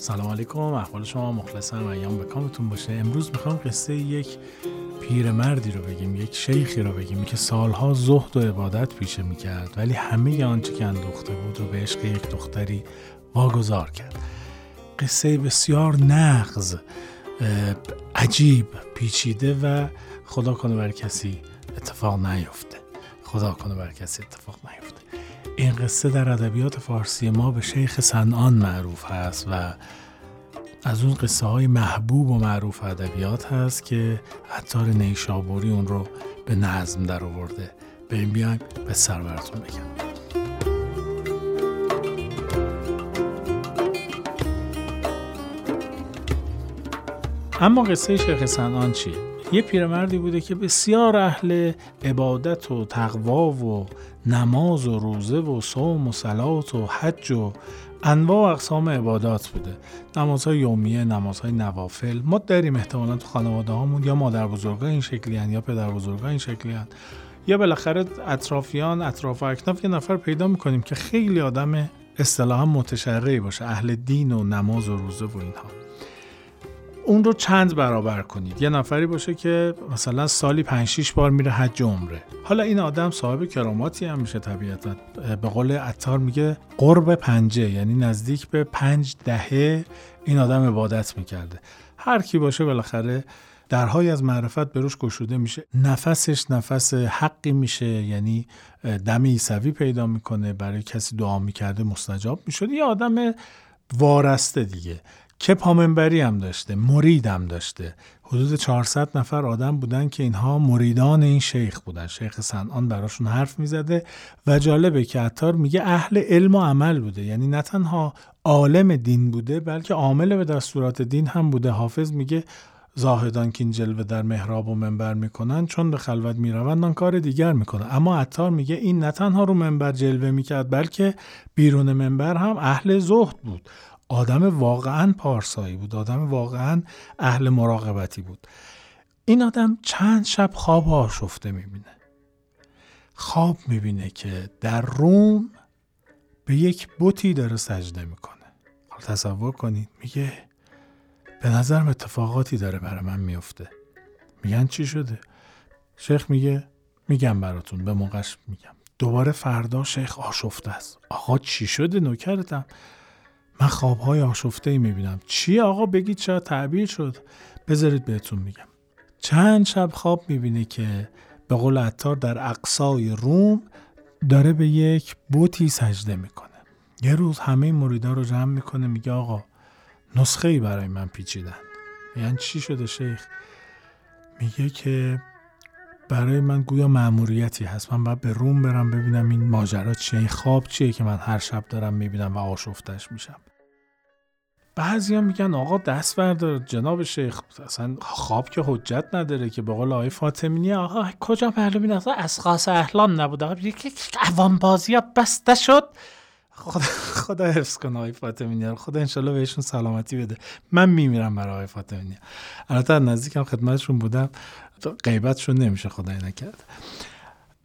سلام علیکم احوال شما مخلصم ایام به کامتون باشه. امروز می‌خوام قصه یک پیرمردی رو بگیم یک شیخی رو بگیم که سالها زهد و عبادت پیشه می‌کرد ولی همه آنچه که اندوخته بود و به عشق یک دختری واگذار کرد. قصه بسیار نغز عجیب پیچیده و خدا کنه بر کسی اتفاق نیفته. خدا کنه بر کسی اتفاق نیفته. این قصه در ادبیات فارسی ما به شیخ سنان معروف هست و از اون قصه های محبوب و معروف ادبیات هست که عطار نیشابوری اون رو به نظم در آورده این بیایم به سر براتون بگم اما قصه شیخ سنان چیه؟ یه پیرمردی بوده که بسیار اهل عبادت و تقوا و نماز و روزه و صوم و صلات و حج و انواع و اقسام عبادات بوده. نمازهای یومیه نمازهای نوافل. ما داریم احتمالا تو خانواده هامون. یا مادر بزرگا این شکلی هن، یا پدر بزرگا این شکلی هن. یا بالاخره اطرافیان اطراف و اکناف یه نفر پیدا می‌کنیم که خیلی آدم اصطلاحا متشرعی باشه. اهل دین و نماز و روزه و اینها. اون رو چند برابر کنید. یه نفری باشه که مثلا سالی 5 6 بار میره حج عمره. حالا این آدم صاحب کراماتی هم میشه طبیعتا. به قول عطار میگه قرب پنجه یعنی نزدیک به پنج دهه این آدم عبادت می‌کرده. هر کی باشه بالاخره درهای از معرفت به روش گشوده میشه. نفسش نفس حقی میشه یعنی دم ایسوی پیدا می‌کنه برای کسی دعا می‌کرده مستجاب می‌شد. یه آدم وارسته دیگه. که پامنبری هم داشته مرید هم داشته. حدود 400 نفر آدم بودن که اینها مریدان این شیخ بودن. شیخ سنان براشون حرف می‌زده و جالبه که عطار میگه اهل علم و عمل بوده. یعنی نه تنها عالم دین بوده بلکه عامل به دستورات دین هم بوده. حافظ میگه زاهدان که این جلوه در محراب و منبر می‌کنن چون به خلوت می‌روند آن کار دیگر می‌کنن اما عطار میگه این نه تنها رو منبر جلوه می‌کرد بلکه بیرون منبر هم اهل زهد بود. آدم واقعا پارسایی بود آدم واقعا اهل مراقبتی بود. این آدم چند شب خواب آشفته می‌بینه. خواب می‌بینه که در روم به یک بوتی داره سجده می‌کنه. حالا تصور کنید میگه به نظرم اتفاقاتی داره برای من میفته میگن چی شده؟ شیخ میگه میگم براتون به موقعش میگم. دوباره فردا شیخ آشفته است. آقا چی شده نوکرتم؟ من خوابهای آشفته ای می‌بینم. چی آقا؟ بگید چرا تعبیر شد. بذارید بهتون میگم. چند شب خواب می‌بینه که به قول عطار در اقصای روم داره به یک بوتی سجده می‌کنه. یه روز همه مریدا رو جمع می‌کنه میگه آقا نسخه ای برای من پیچیدن. یعنی چی شده شیخ؟ میگه که برای من گویا مأموریتی هست. من باید به روم برم ببینم این ماجرا چیه. این خواب چیه که من هر شب دارم می‌بینم و آشفتش میشم. بعضی میگن آقا دست بردار جناب شیخ اصلا خواب که حجت نداره که به قول آقای فاطمینی آقا کجا معلوم این اصلا اسخاص احلام نبود آقا یک عوام بازی ها بسته شد. خدا, خدا حفظ کنه آقای فاطمینی خدا انشالله بهشون سلامتی بده. من میمیرم برای آقای فاطمینی البته نزدیکم خدمتشون بودم غیبتشون نمیشه خدای نکرد.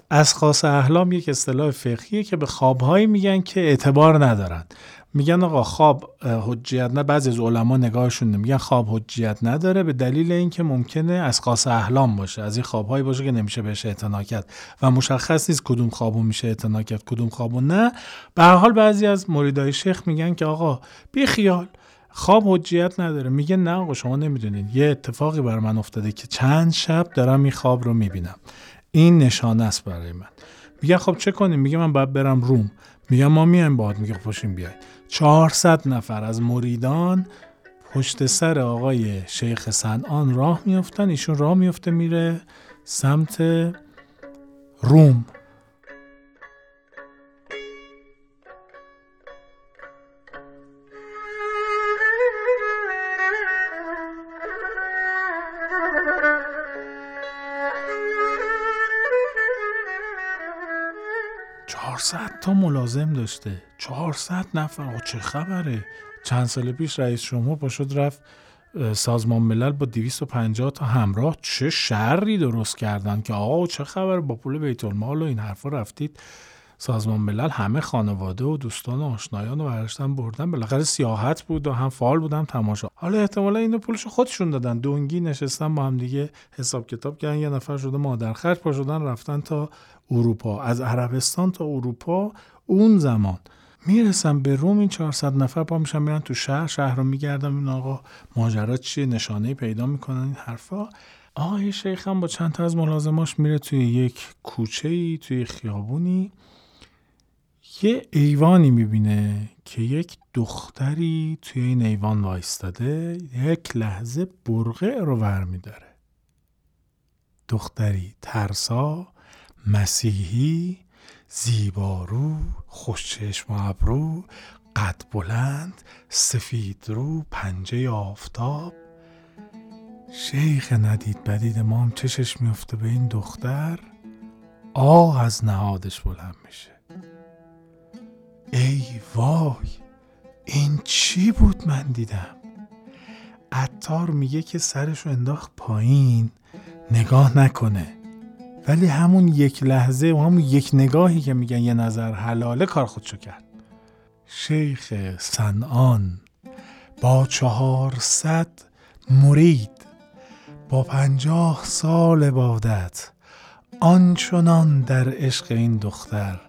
از خاص احلام یک اصطلاح فقهیه که به خوابهایی میگن که اعتبار ندارن. میگن آقا خواب حجیت نه بعضی از علما نگاهشون میگن خواب حجیت نداره به دلیل اینکه ممکنه از خاص احلام باشه از این خوابهایی باشه که نمیشه بهش اعتنا کرد. و مشخص نیست کدوم خوابو میشه اعتنا کرد کدوم خوابو نه. به هر حال بعضی از مریدای شیخ میگن که آقا بی خیال خواب حجیت نداره. میگه نه آقا شما نمی‌دونید یه اتفاقی بر من افتاده که چند شب دارم این خواب رو می‌بینم. این نشانه است برای من. میگن خب چه کنیم؟ میگه من باید برم روم. میگم ما میایم باهات میگه پاشیم بیاید. 400 نفر از مریدان پشت سر آقای شیخ سنان راه میفتن ایشون راه میفته میره سمت روم. تا ملازم داشته. 400 نفر چه خبره؟ چند سال پیش رئیس جمهور پاشد رفت سازمان ملل با 250 تا همراه. چه شری درست کردن که آقا چه خبر؟ با پول بیت المال و این حرفا رفتید. سازمان ملل همه خانواده و دوستان و آشنایان و برشتن بردن. بالاخره سیاحت بود و هم فعال بودم تماشا. حالا احتمالا اینو پولش خودشون دادن. دونگی نشستن با هم دیگه حساب کتاب کردن. یه نفر شده مادر خرج پا شدن رفتن تا اروپا. از عربستان تا اروپا اون زمان. می‌رسم به روم این 400 نفر پا میشن میرن تو شهر. شهر رو میگردم این آقا ماجرا چیه؟ نشانه پیدا می‌کنن این حرفا. آقای شیخ هم با چند تا از ملازماش میره توی یک کوچه ای توی خیابونی. یه ایوانی می‌بینه که یک دختری توی این ایوان وایستاده یک لحظه برقه رو ور میداره دختری ترسا مسیحی زیبارو خوشچشم و ابرو قد بلند سفید رو پنجه آفتاب. شیخ ندید بدید ما هم چشش میفته به این دختر. آه از نهادش بلند میشه. ای وای این چی بود من دیدم؟ عطار میگه که سرشو انداخت پایین نگاه نکنه. ولی همون یک لحظه و همون یک نگاهی که میگن یه نظر حلاله کار خودشو کرد. شیخ سنان با چهارصد مرید با پنجاه سال عبادت آنچنان در عشق این دختر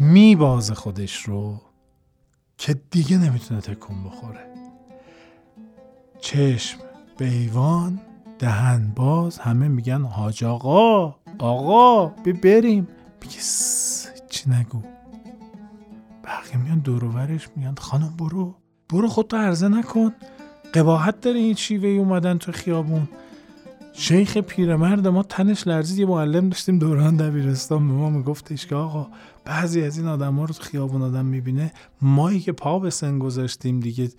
میبازه خودش رو که دیگه نمی‌تونه تکون بخوره. چشم به ایوان دهن باز همه میگن حاج آقا آقا بریم. میگه چی نگو. بقیه میان دوروورش میگن خانم برو برو خودتو عرضه نکن. قباحت داره این شیوه اومدن تو خیابون. شیخ پیرمرد ما تنش لرزید یه معلم داشتیم دوران دبیرستان به ما میگفتش که آقا بعضی از این آدم ها رو تو خیابون آدم می‌بینه. مایی که پا به سن گذاشتیم دیگه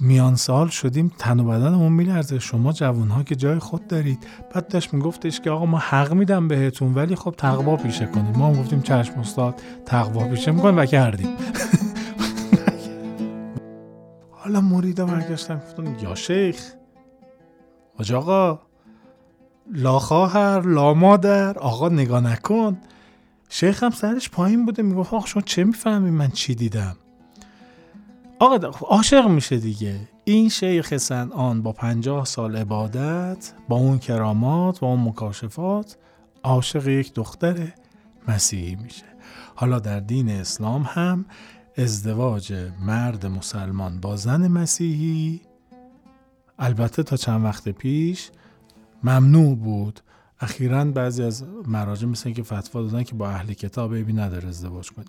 میان سال شدیم تن و بدنمون میلرزه. شما جوان ها که جای خود دارید. بعد داشت میگفتش که آقا ما حق میدم بهتون ولی خب تقوا پیشه کنیم. ما هم گفتیم چشم استاد تقوا پیشه می‌کنیم و کردیم. حالا مریدا برگشتن گفتن یا شیخ. حاج آقا لا خواهر لا مادر آقا نگاه نکن. شیخ هم سرش پایین بوده می‌گفت آقا شما چه می‌فهمی من چی دیدم؟ آقا عاشق میشه دیگه. این شیخ سنان با پنجاه سال عبادت با اون کرامات با اون مکاشفات عاشق یک دختر مسیحی میشه. حالا در دین اسلام هم ازدواج مرد مسلمان با زن مسیحی البته تا چند وقت پیش ممنوع بود. اخیرا بعضی از مراجع مثل که فتوا دادن که با اهل کتاب ایبی نداره ازدواج کنیم.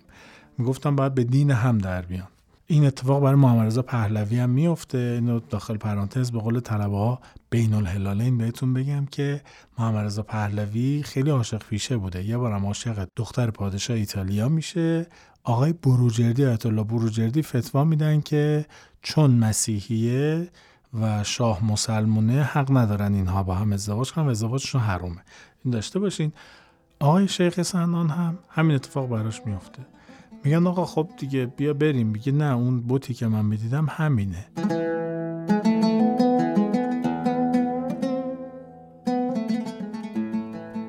می‌گفتم باید به دین هم در بیان. این اتفاق برای محمد رضا پهلوی هم میفته اینو داخل پرانتز به قول طلبه ها بین الهلالین بهتون بگم که محمد رضا پهلوی خیلی عاشق پیشه بوده. یه بارم عاشق دختر پادشاه ایتالیا میشه. آقای بروجردی آیت الله بروجردی فتوا میدن که چون مسیحیه و شاه مسلمونه حق ندارن اینها با هم ازدواج کنن و ازدواجشون حرومه این داشته باشین. آقای شیخ سنان هم همین اتفاق براش میفته میگن آقا خب دیگه بیا بریم. میگه نه اون بوتی که من می‌دیدم همینه.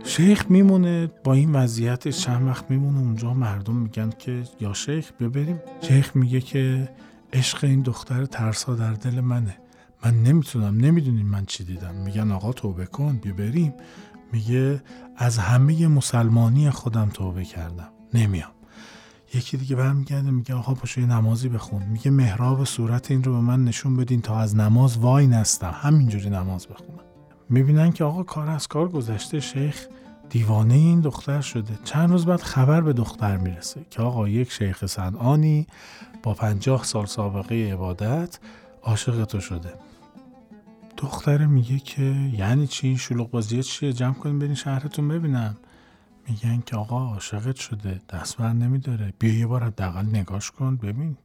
شیخ میمونه با این وضعیت چند وقت میمونه اونجا مردم میگن که یا شیخ بیا بریم. شیخ میگه که عشق این دختر ترسا در دل منه. من نمی‌تونم نمی‌دونیم من چی دیدم. میگن آقا توبه کن بیا بریم. میگه از همه مسلمانی خودم توبه کردم. نمیام. یکی دیگه برمیگرده میگه آقا پاشو یه نمازی بخون. میگه محراب صورت این رو به من نشون بدین تا از نماز وای نستم. همینجوری نماز بخونم. می‌بینن که آقا کار از کار گذشته شیخ دیوانه این دختر شده. چند روز بعد خبر به دختر می‌رسه که آقا یک شیخ صنعانی با پنجاه سال سابقه عبادت عاشق تو شده. دختره میگه که یعنی چی؟ شلوغ بازیه چیه؟ جمع کنیم برین شهرتون ببینم. میگن که آقا عاشقت شده دست بر نمیداره. بیا یه بار حداقل نگاش کن. ببین.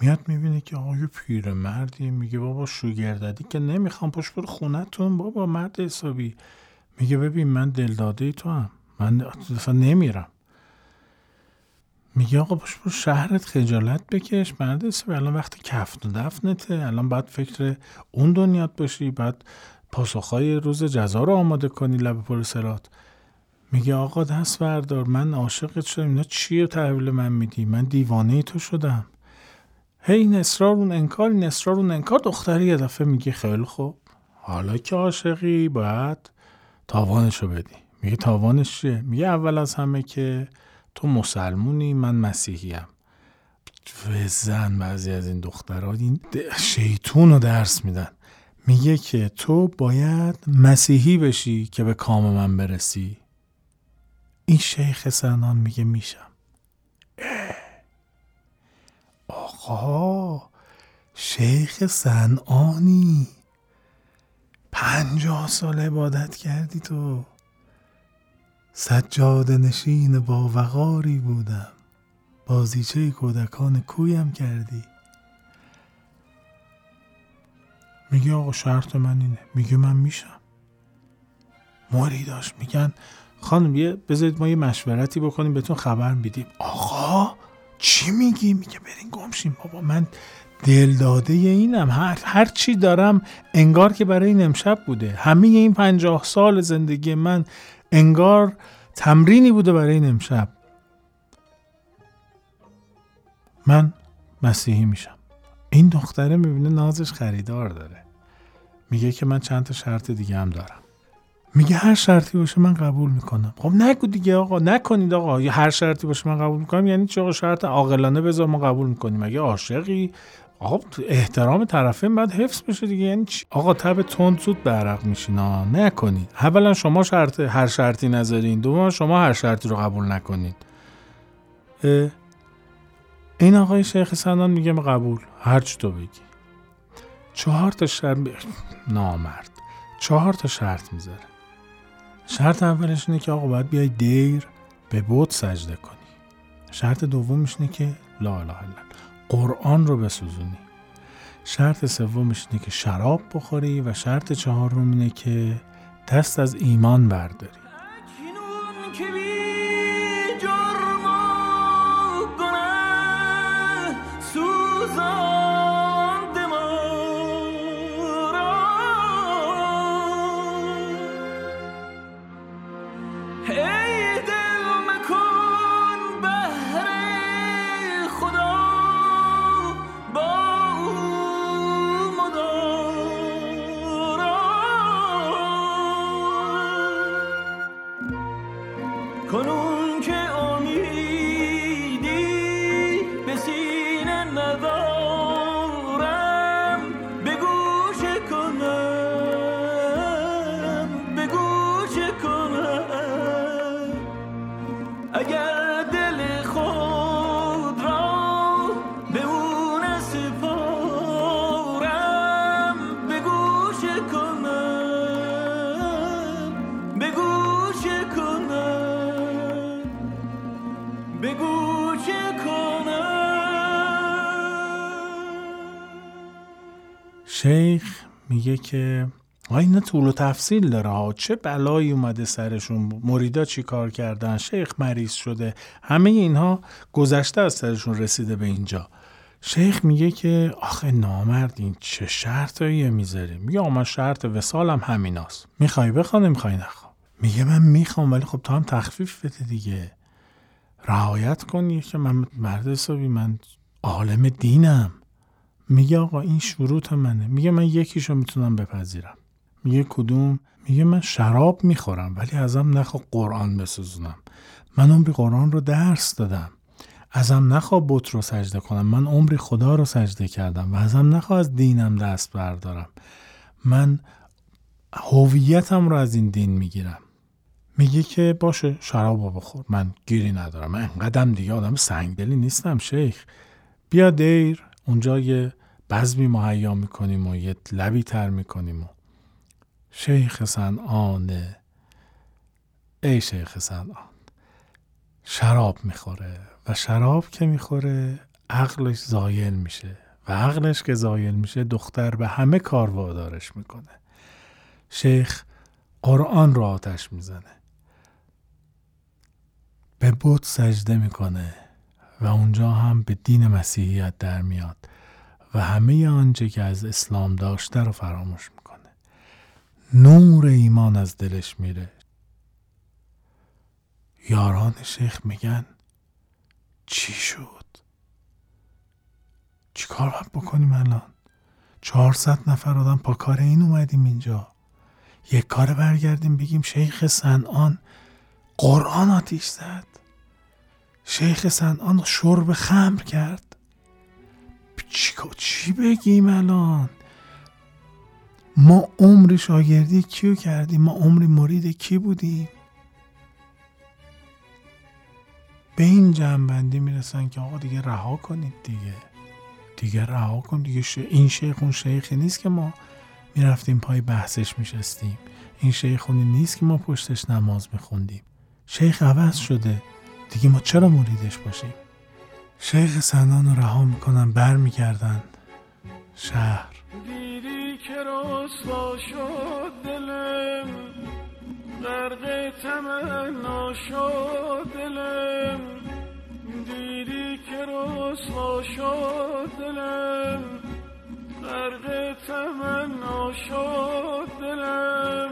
میاد می‌بینه که آقا یه پیر مردی میگه بابا شوگرددی که نمی‌خوام پشت بر خونتون بابا مرد حسابی. میگه ببین من دلداده تو هم من نمیرم. میگه آقا پشت بر شهرت خجالت بکش. مرد الان وقت کفت و دفنته. الان باید فکر اون دنیات باشی. بعد پاسخهای روز جزا رو آماده کنی لب پر سرات میگه آقا دست بردار. من عاشقت شدم. اینا چیه تحویل من میدی؟ من دیوانه تو شدم. هی این اصرار اون انکار این اصرار اون انکار. دختری یه دفعه میگه خیلی خوب. حالا که عاشقی باید تاوانشو بدی. میگه تاوانش چیه؟ میگه اول از همه که تو مسلمونی من مسیحیم. زن بعضی از این دخترها این شیطون رو درس میدن. میگه که تو باید مسیحی بشی که به کام من برسی. این شیخ سنان میگه میشم. آقا شیخ سنانی. پنجاه سال عبادت کردی تو. سجاد نشین با وقاری بودم. بازیچه کودکان کویم کردی. میگه آقا شرط من اینه. میگه من میشم. داشت. میگن خانم یه بذارید ما یه مشورتی بکنیم بهتون خبر میدیم. آقا چی میگی؟ میگه برین گمشیم بابا من دل داده اینم. هر, هر چی دارم انگار که برای این امشب بوده. همه این پنجاه سال زندگی من انگار تمرینی بوده برای این امشب من مسیحی میشم. این دختره می‌بینه نازش خریدار داره. میگه که من چند تا شرط دیگه هم دارم. میگه هر شرطی باشه من قبول می‌کنم. خب نگو دیگه آقا نکنید آقا. یا هر شرطی باشه من قبول می‌کنم یعنی چه آقا؟ شرط عاقلانه بذار ما قبول می‌کنیم. اگه عاشقی آقا احترام طرفین باید حفظ بشه دیگه. یعنی چی؟ آقا تب تند زود برق میشینا نکنید اولا شما شرط هر شرطی نذارین. دوم شما هر شرطی رو قبول نکنید این آقای شیخ سنان میگه قبول. هر چی تو بگی. چهار تا شرط نامرد. چهار تا شرط می‌ذاره. شرط اولش اینه که آقا باید بیای دیر به بود سجده کنی. شرط دومش اینه که لا اله الا قرآن رو بسوزونی. شرط سومش اینه که شراب بخوری و شرط چهارم اینه که دست از ایمان برداری. شیخ میگه که اینا طول و تفصیل داره ها. چه بلایی اومده سرشون؟ مریدا چی کار کردن؟ شیخ مریض شده. همه اینها گذشته از سرشون رسیده به اینجا. شیخ میگه که آخه نامرد این چه شرطایی می‌ذاره میگه آما شرط وسالم همیناست. می‌خوای بخواه نمی‌خوای نخوا میگه من می‌خوام ولی خب تو هم تخفیف بده دیگه. رعایت کنی که من مرد حسابی من عالم دینم. میگه آقا این شروط منه. میگه من یکیشو می‌تونم بپذیرم. میگه کدوم؟ میگه من شراب می‌خورم ولی ازم نخوا قرآن بسوزونم. من عمری قرآن رو درس دادم. ازم نخوا بت رو سجده کنم. من عمری خدا رو سجده کردم و ازم نخوا از دینم دست بردارم. من هویتم رو از این دین می‌گیرم. میگه که باشه شراب بخور. من گیری ندارم. من انقدرم دیگه آدم سنگدلی نیستم شیخ. بیا دیر اونجا یه بزمی مهیا می‌کنیم و یه لبی تر می‌کنیم و شیخ سنعانه ای شیخ سنعان شراب می‌خوره و شراب که می‌خوره عقلش زایل میشه و عقلش که زایل میشه دختر به همه کار وادارش می‌کنه. شیخ قرآن رو آتش می‌زنه. به بود سجده می‌کنه و اونجا هم به دین مسیحیت در میاد. و همه آنچه که از اسلام داشته رو فراموش می‌کنه. نور ایمان از دلش میره. یاران شیخ میگن چی شد؟ چی کار باید بکنیم الان؟ چهارصد نفر آدم پا کار این اومدیم اینجا. یک کار برگردیم بگیم شیخ سنان قرآن آتیش زد. شیخ سنان شرب خمر کرد. چی, چی بگیم الان؟ ما عمری شاگردی کیو کردیم؟ ما عمری مرید کی بودیم؟ به این جنبندی می‌رسن که آقا دیگه رها کنید دیگه. دیگه رها کن دیگه. این شیخ اون شیخی نیست که ما می‌رفتیم پای بحثش میشستیم. این شیخ اونی نیست که ما پشتش نماز میخوندیم. شیخ عوض شده. دیگه ما چرا مریدش باشیم؟ شیخ سنان رو رها می‌کنن برمیگردن شهر. دیدی که رسوا شد دلم غرق تمنا شد دلم دیدی که رسوا شد دلم غرق تمنا شد دلم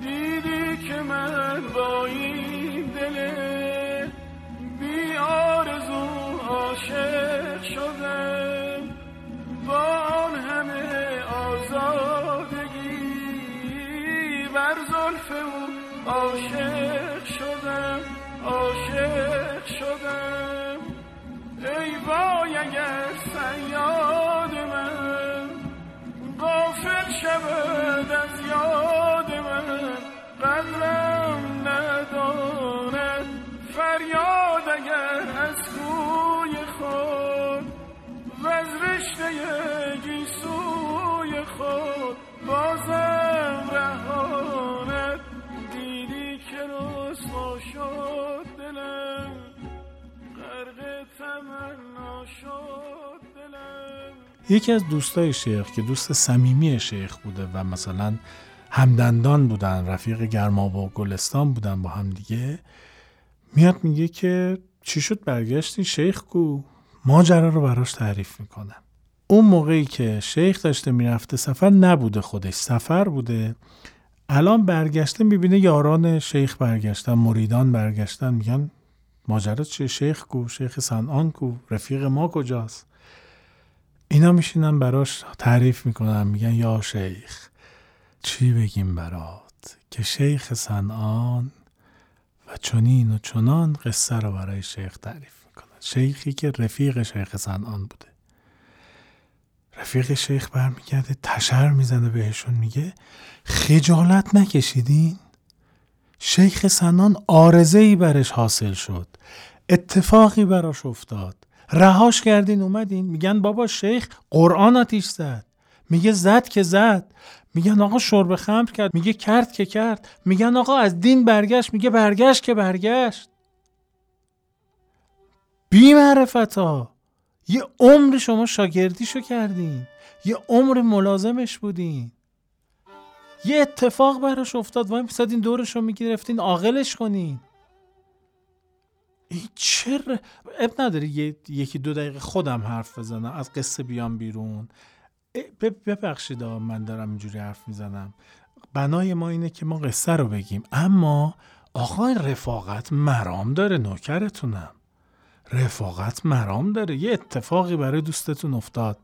دیدی که من با این دل عاشق شدم یکی از دوستای شیخ که دوست صمیمی شیخ بوده و مثلا همدندان بودن رفیق گرما و گلستان بودن با هم دیگه میاد میگه که چی شد برگشتی شیخ کو؟ ماجرا رو براش تعریف می‌کنم اون موقعی که شیخ داشته می‌رفته سفر نبوده خودش سفر بوده. الان برگشته می‌بینه یاران شیخ برگشتن مریدان برگشتن میگن ماجرا چیه؟ شیخ کو؟ شیخ سنان کو؟ رفیق ما کجاست؟ اینا میشینن براش تعریف می‌کنن میگن یا شیخ چی بگیم برات؟ که شیخ سنان و چنین و چنان قصه رو برای شیخ تعریف می‌کنن. شیخی که رفیق شیخ سنان بوده. رفیق شیخ برمیگرده تشر می‌زنه بهشون میگه خجالت نکشیدین؟ شیخ سنان آرزه ای برش حاصل شد. اتفاقی براش افتاد. رهاش کردین اومدین. میگن بابا شیخ قرآن آتیش زد. میگه زد که زد. میگن آقا شرب خمر کرد. میگه کرد که کرد. میگن آقا از دین برگشت. میگه برگشت که برگشت. بی معرفت ها یه عمر شما شاگردیشو کردین. یه عمر ملازمش بودین. یه اتفاق براش افتاد. وای میسادین دورش رو می‌گرفتین عاقلش کنین. این چرا اب نداری یکی دو دقیقه خودم حرف بزنم از قصه بیام بیرون. ببخشید من دارم اینجوری حرف می‌زنم. بنای ما اینه که ما قصه رو بگیم. اما آقای رفاقت مرام داره نوکرتونم. رفاقت مرام داره. یه اتفاقی برای دوستتون افتاد.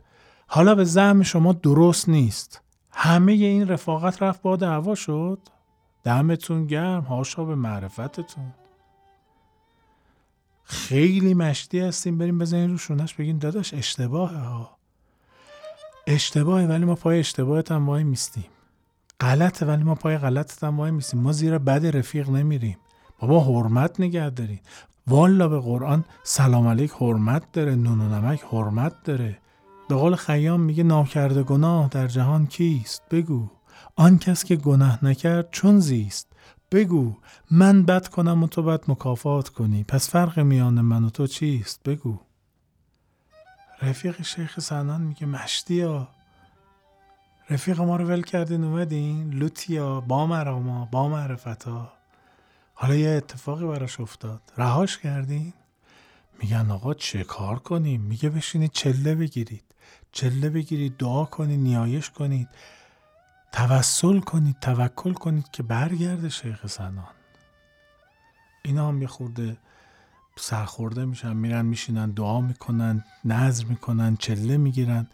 حالا به زعم شما درست نیست. همه این رفاقت رفت با دعوا شد. دمتون گرم. هاشا به معرفتتون. خیلی مشتی هستیم. بریم بزنین رو شونش بگین داداش اشتباهه ها. اشتباهه ولی ما پای اشتباهت هم وای میستیم. غلطه ولی ما پای غلطت هم وای میستیم. ما زیرا بد رفیق نمیریم. بابا حرمت نگه دارین. والا به قرآن سلام علیک حرمت داره نون و نمک حرمت داره. به قول خیام میگه ناکرده گناه در جهان کیست؟ بگو. آن کس که گناه نکرد چون زیست؟ بگو. من بد کنم و تو بد مکافات کنی. پس فرق میان من و تو چیست؟ بگو. رفیق شیخ سنان میگه مشتی ها رفیق ما رو ول کردین اومدین؟ لوتیا با مراما با معرفتا. حالا یه اتفاقی براش افتاد. رهاش کردین؟ میگن آقا چه کار کنیم؟ میگه بشینید چله بگیرید. چله بگیرید دعا کنید نیایش کنید. توسل کنید توکل کنید که برگرده شیخ سنان اینا هم یه خورده سرخورده میشن. میرن میشینن دعا می‌کنن نظر می‌کنن چله می‌گیرن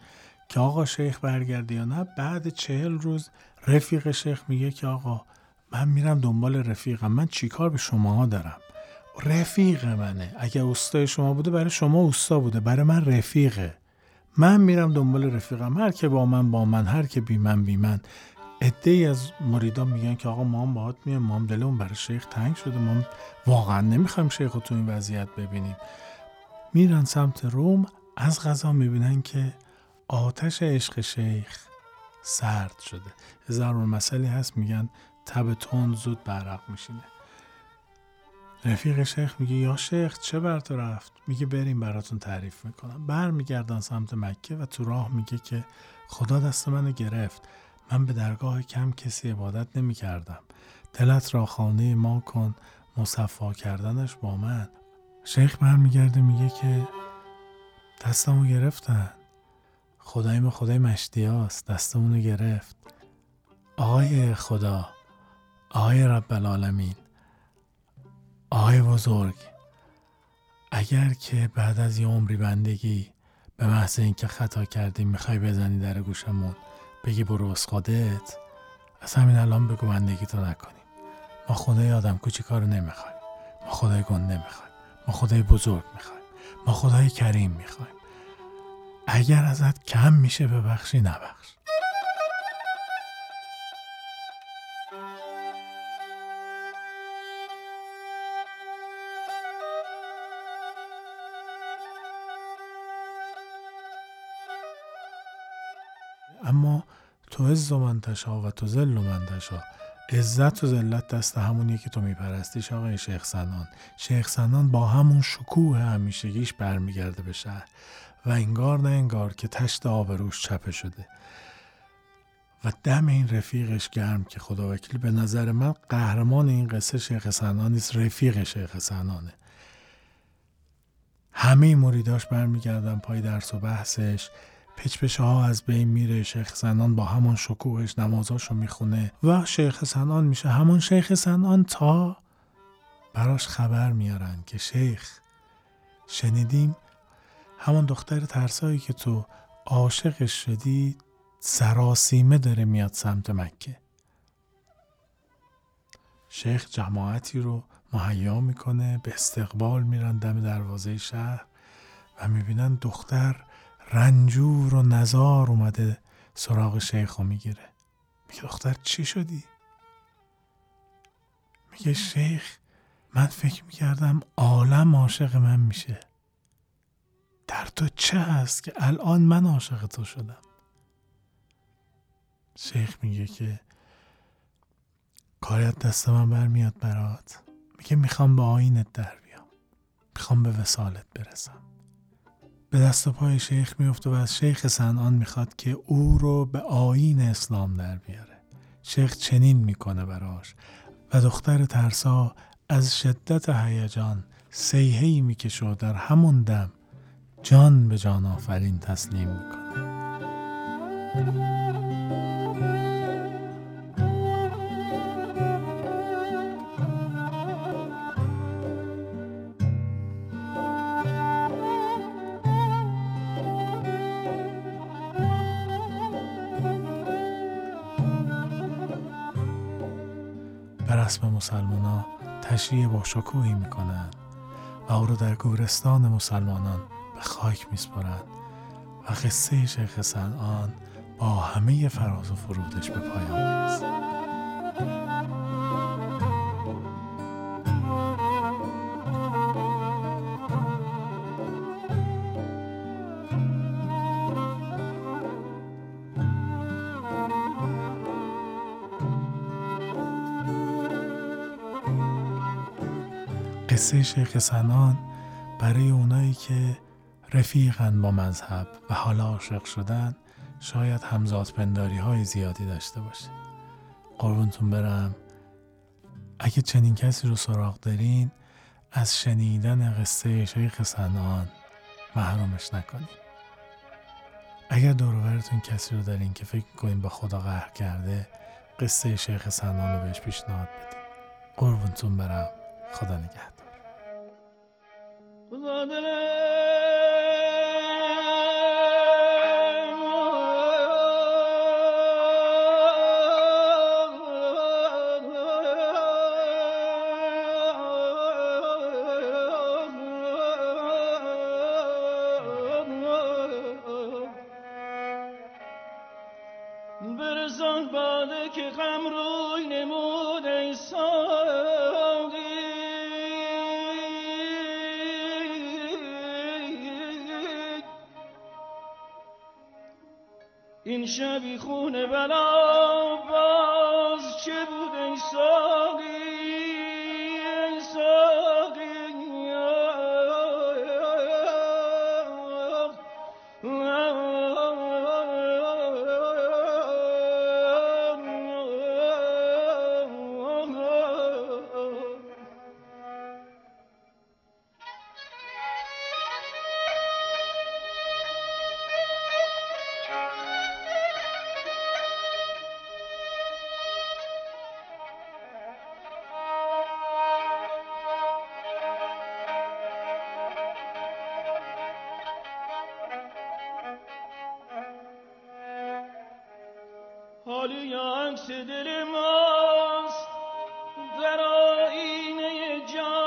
که آقا شیخ برگرده یا نه؟ بعد چهل روز رفیق شیخ میگه که آقا من میرم دنبال رفیقم. من چیکار به شما دارم؟ رفیق منه. اگر استای شما بوده برای شما استا بوده. برای من رفیقه. من میرم دنبال رفیقم. هر که با من با من. هر که بی من بی من. عده ای از مریدان میگن که آقا ما هم باهات میایم ما دلمون برای شیخ تنگ شده. ما واقعا نمی‌خوایم شیخ رو تو این وضعیت ببینیم. میرن سمت روم. از غذا می‌بینن که آتش عشق شیخ سرد شده. ضرور مسئله هست. میگن تب تند زود برق میشینه. رفیق شیخ میگه یا شیخ چه بر تو رفت؟ میگه بریم براتون تعریف می‌کنم. برمیگردن سمت مکه و تو راه میگه که خدا دست منو گرفت. من به درگاه کم کسی عبادت نمی کردم. دلت را خانه ما کن مصفا کردنش با من. شیخ برمیگرده میگه که دستمو گرفتن. خدای ما خدای مشتیاست دستمونو گرفت. آقای خدا آقای رب العالمین آقای بزرگ اگر که بعد از یه عمری بندگی به محض اینکه خطا کردیم می‌خوای بزنی در گوشمون بگی برو از خودت از همین الان بگو بندگی تو نکنیم ما خدای آدم کوچیکا رو نمی‌خوایم. ما خدای گنده نمی‌خوایم ما خدای بزرگ می‌خوایم. ما خدای کریم می‌خوایم. اگر ازت کم میشه ببخشی نبخش. تو عز و منتشا و تو ذل و منتشا عزت و ذلت دست همونیه که تو میپرستیش آقای شیخ سنان. شیخ سنان با همون شکوه همیشگیش برمیگرده به شهر. و انگار نه انگار که تشت آبروش چپه شده. و دم این رفیقش گرم که خدا وکیل به نظر من قهرمان این قصه شیخ سنان نیست رفیق شیخ سنانه. همه مریداش برمیگردن پای درس و بحثش. پچپشه ها از بین میره شیخ سنان با همون شکوهش نمازاشو می‌خونه و شیخ سنان میشه همون شیخ سنان تا براش خبر میارن که شیخ شنیدیم همون دختر ترسایی که تو عاشقش شدی سراسیمه داره میاد سمت مکه. شیخ جماعتی رو مهیا می‌کنه به استقبال میرن دم دروازه شهر و می‌بینن دختر رنجور و نزار اومده سراغ شیخ رو می‌گیره. میگه دختر چی شدی؟ میگه شیخ من فکر می‌کردم عالم عاشق من میشه. در تو چه هست که الان من عاشق تو شدم؟ شیخ میگه که کاریت دست من برمیاد برات. میگه می‌خوام به آینت در بیام. می‌خوام به وسالت برسم. به دست پای شیخ میفته و از شیخ سنان می‌خواد که او رو به آین اسلام در بیاره. شیخ چنین می‌کنه براش و دختر ترسا از شدت هیجان سیهی می‌کشه و در همون دم جان به جان آفرین تسلیم می‌کنه. ها تشریع با شکوهی می‌کنن و او رو در گورستان مسلمانان به خاک میسپرند و قصه شیخ سنان با همه فراز و فرودش به پایان می‌رسه شیخ سنان برای اونایی که رفیقن با مذهب و حالا عاشق شدن شاید همزاد پنداری های زیادی داشته باشه. قربونتون برم. اگه چنین کسی رو سراغ دارین از شنیدن قصه شیخ سنان محرومش نکنین. اگر دوروبرتون کسی رو دارین که فکر کنین با خدا قهر کرده قصه شیخ سنان رو بهش پیشنهاد بدین. قربونتون برم. خدا نگهدار. این عکس دل ماست در آینه جان.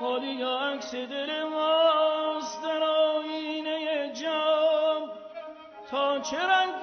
حالی عکس دل ماست در آینه جان. تا چه رنگ